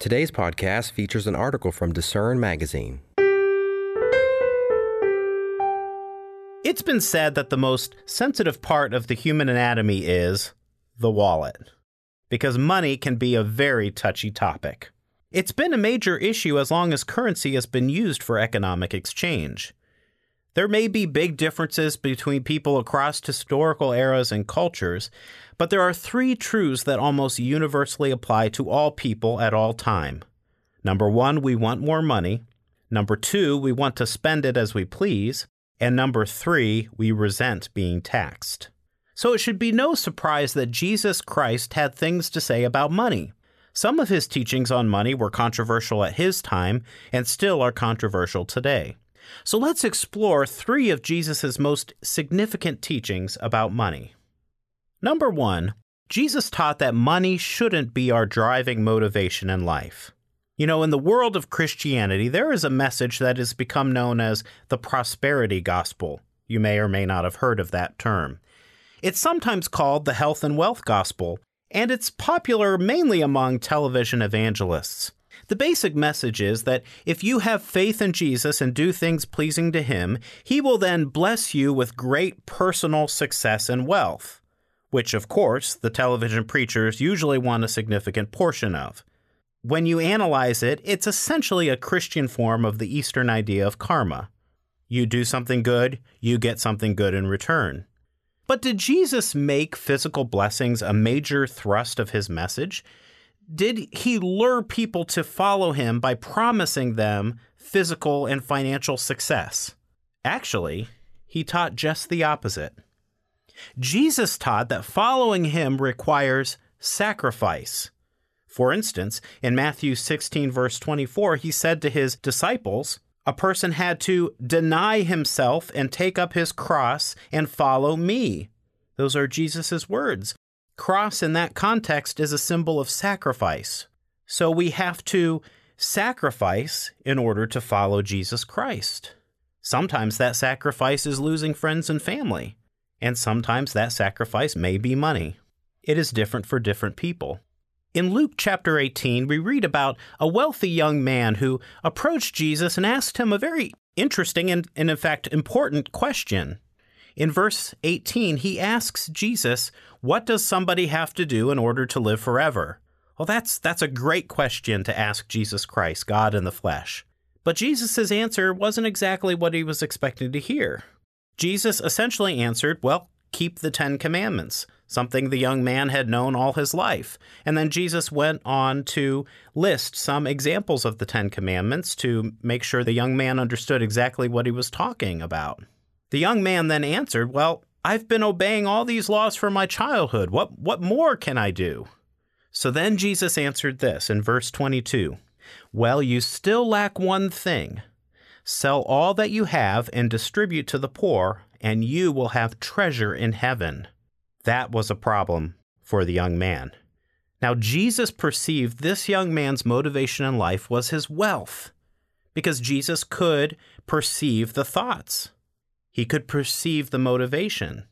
Today's podcast features an article from Discern Magazine. It's been said that the most sensitive part of the human anatomy is the wallet, because money can be a very touchy topic. It's been a major issue as long as currency has been used for economic exchange. There may be big differences between people across historical eras and cultures, but there are three truths that almost universally apply to all people at all time. Number one, we want more money. Number two, we want to spend it as we please. And number three, we resent being taxed. So it should be no surprise that Jesus Christ had things to say about money. Some of his teachings on money were controversial at his time and still are controversial today. So let's explore three of Jesus' most significant teachings about money. Number one, Jesus taught that money shouldn't be our driving motivation in life. You know, in the world of Christianity, there is a message that has become known as the prosperity gospel. You may or may not have heard of that term. It's sometimes called the health and wealth gospel, and it's popular mainly among television evangelists. The basic message is that if you have faith in Jesus and do things pleasing to Him, He will then bless you with great personal success and wealth, which, of course, the television preachers usually want a significant portion of. When you analyze it, it's essentially a Christian form of the Eastern idea of karma. You do something good, you get something good in return. But did Jesus make physical blessings a major thrust of his message? Did he lure people to follow him by promising them physical and financial success? Actually, he taught just the opposite. Jesus taught that following him requires sacrifice. For instance, in Matthew 16, verse 24, he said to his disciples, a person had to deny himself and take up his cross and follow me. Those are Jesus' words. Cross in that context is a symbol of sacrifice. So we have to sacrifice in order to follow Jesus Christ. Sometimes that sacrifice is losing friends and family, and sometimes that sacrifice may be money. It is different for different people. In Luke chapter 18, we read about a wealthy young man who approached Jesus and asked him a very interesting and, and, in fact, important question. In verse 18, he asks Jesus, What does somebody have to do in order to live forever? Well, that's, that's a great question to ask Jesus Christ, God in the flesh. But Jesus' answer wasn't exactly what he was expecting to hear. Jesus essentially answered, Well, keep the Ten Commandments something the young man had known all his life. And then Jesus went on to list some examples of the Ten Commandments to make sure the young man understood exactly what he was talking about. The young man then answered, Well, I've been obeying all these laws from my childhood. What, what more can I do? So then Jesus answered this in verse 22 Well, you still lack one thing. Sell all that you have and distribute to the poor, and you will have treasure in heaven. That was a problem for the young man. Now, Jesus perceived this young man's motivation in life was his wealth, because Jesus could perceive the thoughts. He could perceive the motivation.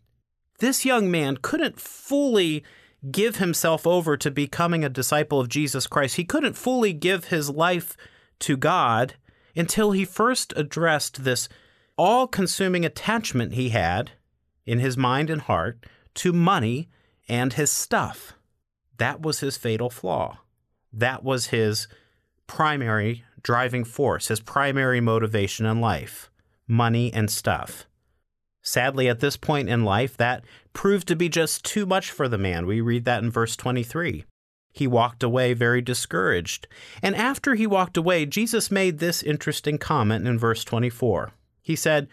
This young man couldn't fully give himself over to becoming a disciple of Jesus Christ. He couldn't fully give his life to God until he first addressed this all consuming attachment he had in his mind and heart to money and his stuff. That was his fatal flaw. That was his primary driving force, his primary motivation in life money and stuff. Sadly, at this point in life, that proved to be just too much for the man. We read that in verse 23. He walked away very discouraged. And after he walked away, Jesus made this interesting comment in verse 24. He said,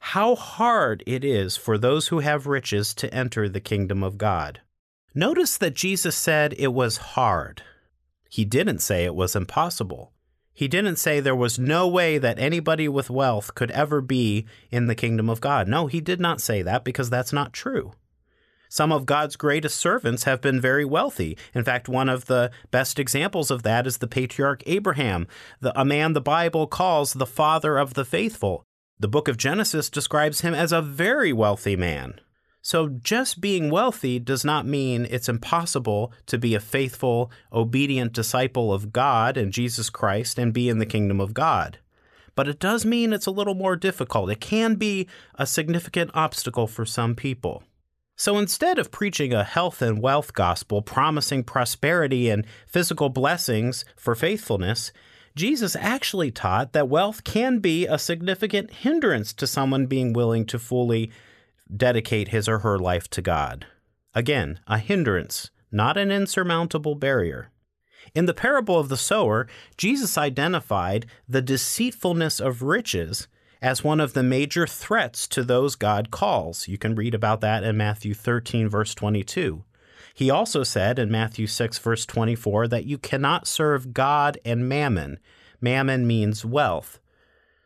how hard it is for those who have riches to enter the kingdom of God. Notice that Jesus said it was hard. He didn't say it was impossible. He didn't say there was no way that anybody with wealth could ever be in the kingdom of God. No, he did not say that because that's not true. Some of God's greatest servants have been very wealthy. In fact, one of the best examples of that is the patriarch Abraham, the, a man the Bible calls the father of the faithful. The book of Genesis describes him as a very wealthy man. So, just being wealthy does not mean it's impossible to be a faithful, obedient disciple of God and Jesus Christ and be in the kingdom of God. But it does mean it's a little more difficult. It can be a significant obstacle for some people. So instead of preaching a health and wealth gospel promising prosperity and physical blessings for faithfulness, Jesus actually taught that wealth can be a significant hindrance to someone being willing to fully dedicate his or her life to God. Again, a hindrance, not an insurmountable barrier. In the parable of the sower, Jesus identified the deceitfulness of riches as one of the major threats to those God calls. You can read about that in Matthew 13, verse 22. He also said in Matthew 6, verse 24, that you cannot serve God and mammon. Mammon means wealth.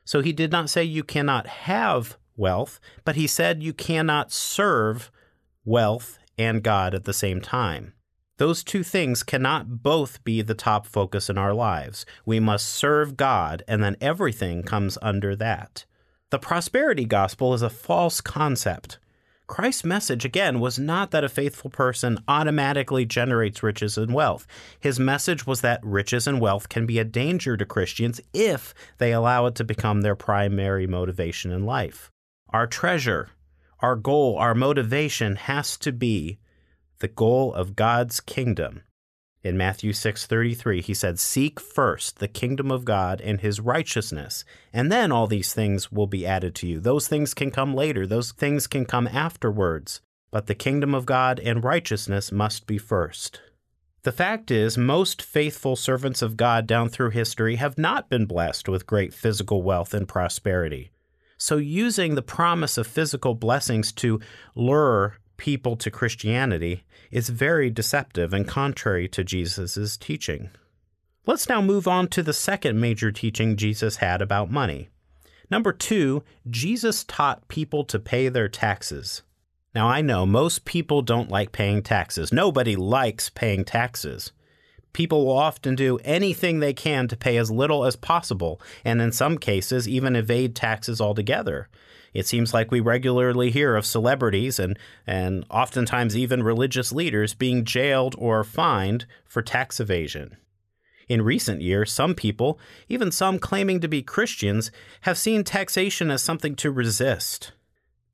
So he did not say you cannot have wealth, but he said you cannot serve wealth and God at the same time. Those two things cannot both be the top focus in our lives. We must serve God, and then everything comes under that. The prosperity gospel is a false concept. Christ's message, again, was not that a faithful person automatically generates riches and wealth. His message was that riches and wealth can be a danger to Christians if they allow it to become their primary motivation in life. Our treasure, our goal, our motivation has to be the goal of God's kingdom. In Matthew 6:33 he said, "Seek first the kingdom of God and his righteousness, and then all these things will be added to you." Those things can come later, those things can come afterwards, but the kingdom of God and righteousness must be first. The fact is, most faithful servants of God down through history have not been blessed with great physical wealth and prosperity. So, using the promise of physical blessings to lure people to Christianity is very deceptive and contrary to Jesus' teaching. Let's now move on to the second major teaching Jesus had about money. Number two, Jesus taught people to pay their taxes. Now, I know most people don't like paying taxes. Nobody likes paying taxes people will often do anything they can to pay as little as possible, and in some cases, even evade taxes altogether. It seems like we regularly hear of celebrities and, and oftentimes even religious leaders being jailed or fined for tax evasion. In recent years, some people, even some claiming to be Christians, have seen taxation as something to resist.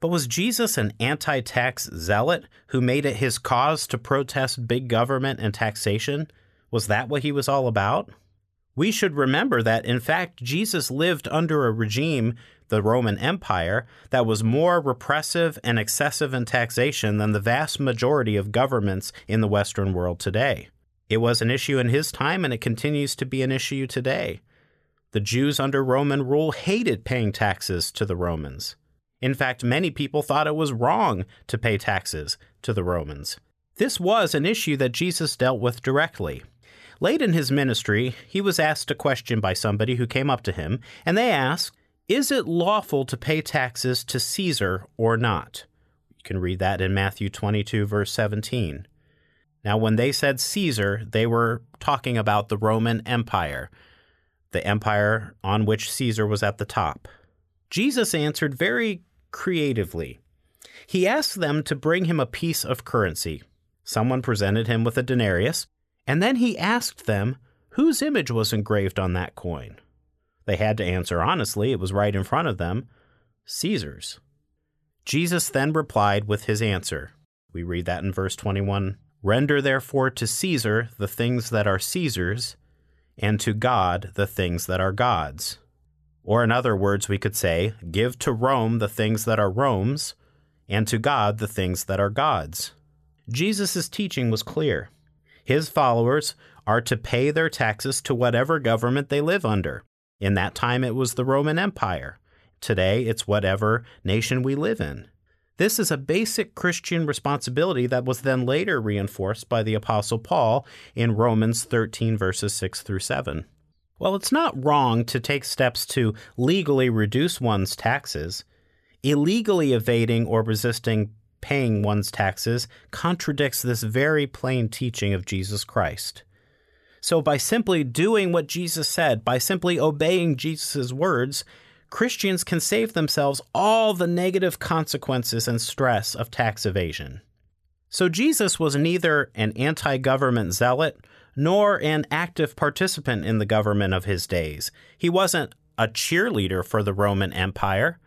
But was Jesus an anti tax zealot who made it his cause to protest big government and taxation? Was that what he was all about? We should remember that, in fact, Jesus lived under a regime, the Roman Empire, that was more repressive and excessive in taxation than the vast majority of governments in the Western world today. It was an issue in his time, and it continues to be an issue today. The Jews under Roman rule hated paying taxes to the Romans. In fact, many people thought it was wrong to pay taxes to the Romans. This was an issue that Jesus dealt with directly. Late in his ministry, he was asked a question by somebody who came up to him, and they asked, Is it lawful to pay taxes to Caesar or not? You can read that in Matthew 22, verse 17. Now, when they said Caesar, they were talking about the Roman Empire, the empire on which Caesar was at the top. Jesus answered very creatively. He asked them to bring him a piece of currency. Someone presented him with a denarius, and then he asked them whose image was engraved on that coin. They had to answer honestly, it was right in front of them Caesar's. Jesus then replied with his answer. We read that in verse 21 Render therefore to Caesar the things that are Caesar's, and to God the things that are God's. Or, in other words, we could say, Give to Rome the things that are Rome's, and to God the things that are God's. Jesus' teaching was clear. His followers are to pay their taxes to whatever government they live under. In that time, it was the Roman Empire. Today, it's whatever nation we live in. This is a basic Christian responsibility that was then later reinforced by the Apostle Paul in Romans 13, verses 6 through 7. While it's not wrong to take steps to legally reduce one's taxes, illegally evading or resisting paying one's taxes contradicts this very plain teaching of Jesus Christ. So, by simply doing what Jesus said, by simply obeying Jesus' words, Christians can save themselves all the negative consequences and stress of tax evasion. So Jesus was neither an anti government zealot nor an active participant in the government of his days. He wasn't a cheerleader for the Roman Empire,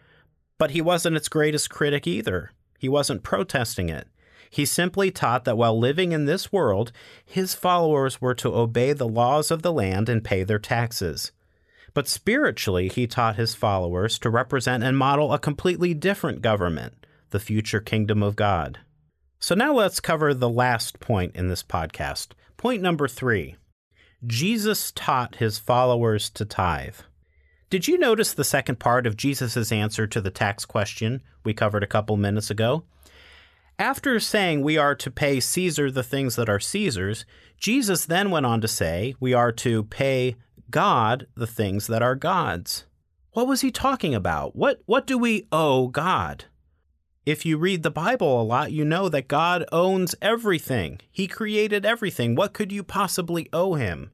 but he wasn't its greatest critic either. He wasn't protesting it. He simply taught that while living in this world, his followers were to obey the laws of the land and pay their taxes. But spiritually, he taught his followers to represent and model a completely different government, the future kingdom of God. So now let's cover the last point in this podcast. Point number three Jesus taught his followers to tithe. Did you notice the second part of Jesus' answer to the tax question we covered a couple minutes ago? After saying we are to pay Caesar the things that are Caesar's, Jesus then went on to say we are to pay God the things that are God's. What was he talking about? What what do we owe God? If you read the Bible a lot, you know that God owns everything. He created everything. What could you possibly owe him?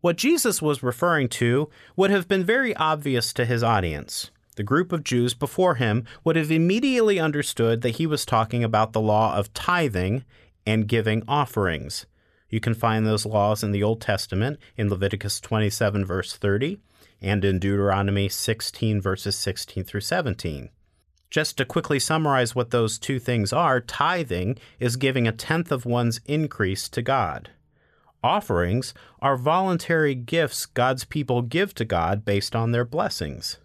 What Jesus was referring to would have been very obvious to his audience. The group of Jews before him would have immediately understood that he was talking about the law of tithing and giving offerings. You can find those laws in the Old Testament in Leviticus 27, verse 30, and in Deuteronomy 16, verses 16 through 17. Just to quickly summarize what those two things are, tithing is giving a tenth of one's increase to God. Offerings are voluntary gifts God's people give to God based on their blessings.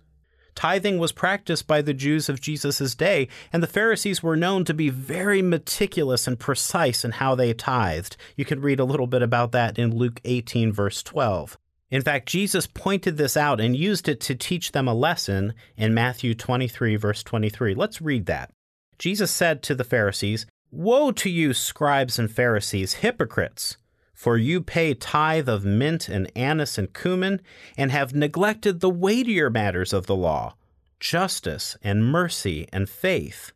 Tithing was practiced by the Jews of Jesus' day, and the Pharisees were known to be very meticulous and precise in how they tithed. You can read a little bit about that in Luke 18, verse 12. In fact, Jesus pointed this out and used it to teach them a lesson in Matthew 23, verse 23. Let's read that. Jesus said to the Pharisees, Woe to you, scribes and Pharisees, hypocrites! For you pay tithe of mint and anise and cumin, and have neglected the weightier matters of the law justice and mercy and faith.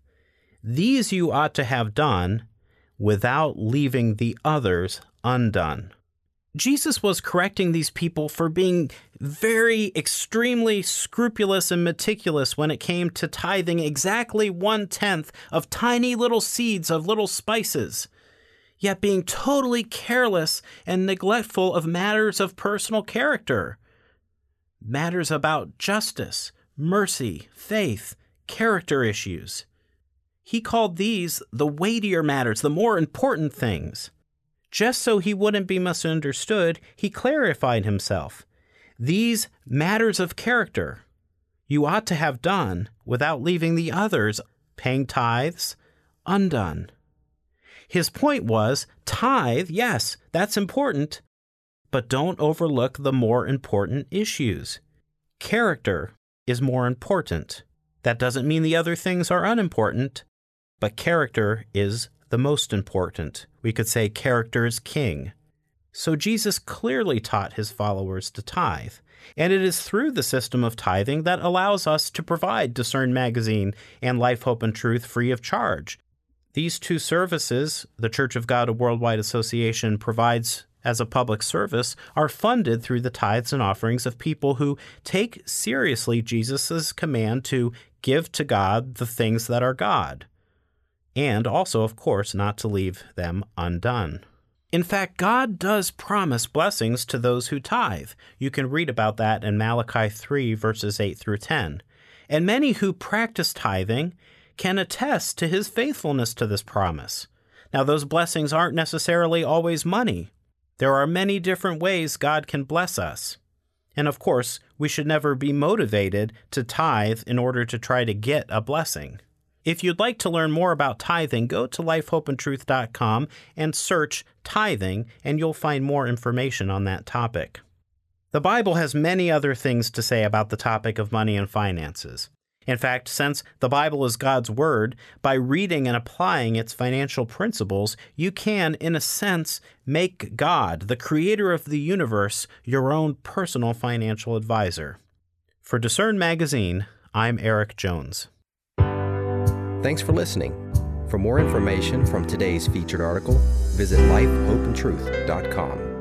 These you ought to have done without leaving the others undone. Jesus was correcting these people for being very extremely scrupulous and meticulous when it came to tithing exactly one tenth of tiny little seeds of little spices yet being totally careless and neglectful of matters of personal character. Matters about justice, mercy, faith, character issues. He called these the weightier matters, the more important things. Just so he wouldn't be misunderstood, he clarified himself. These matters of character you ought to have done without leaving the others, paying tithes, undone. His point was tithe, yes, that's important, but don't overlook the more important issues. Character is more important. That doesn't mean the other things are unimportant, but character is the most important. We could say character is king. So Jesus clearly taught his followers to tithe. And it is through the system of tithing that allows us to provide Discern Magazine and Life, Hope, and Truth free of charge. These two services, the Church of God a Worldwide Association provides as a public service, are funded through the tithes and offerings of people who take seriously Jesus' command to give to God the things that are God, and also, of course, not to leave them undone. In fact, God does promise blessings to those who tithe. You can read about that in Malachi 3, verses 8 through 10. And many who practice tithing can attest to his faithfulness to this promise. Now, those blessings aren't necessarily always money. There are many different ways God can bless us. And of course, we should never be motivated to tithe in order to try to get a blessing. If you'd like to learn more about tithing, go to lifehopeandtruth.com and search tithing, and you'll find more information on that topic. The Bible has many other things to say about the topic of money and finances. In fact, since the Bible is God's Word, by reading and applying its financial principles, you can, in a sense, make God, the creator of the universe, your own personal financial advisor. For Discern Magazine, I'm Eric Jones. Thanks for listening. For more information from today's featured article, visit lifehopeandtruth.com.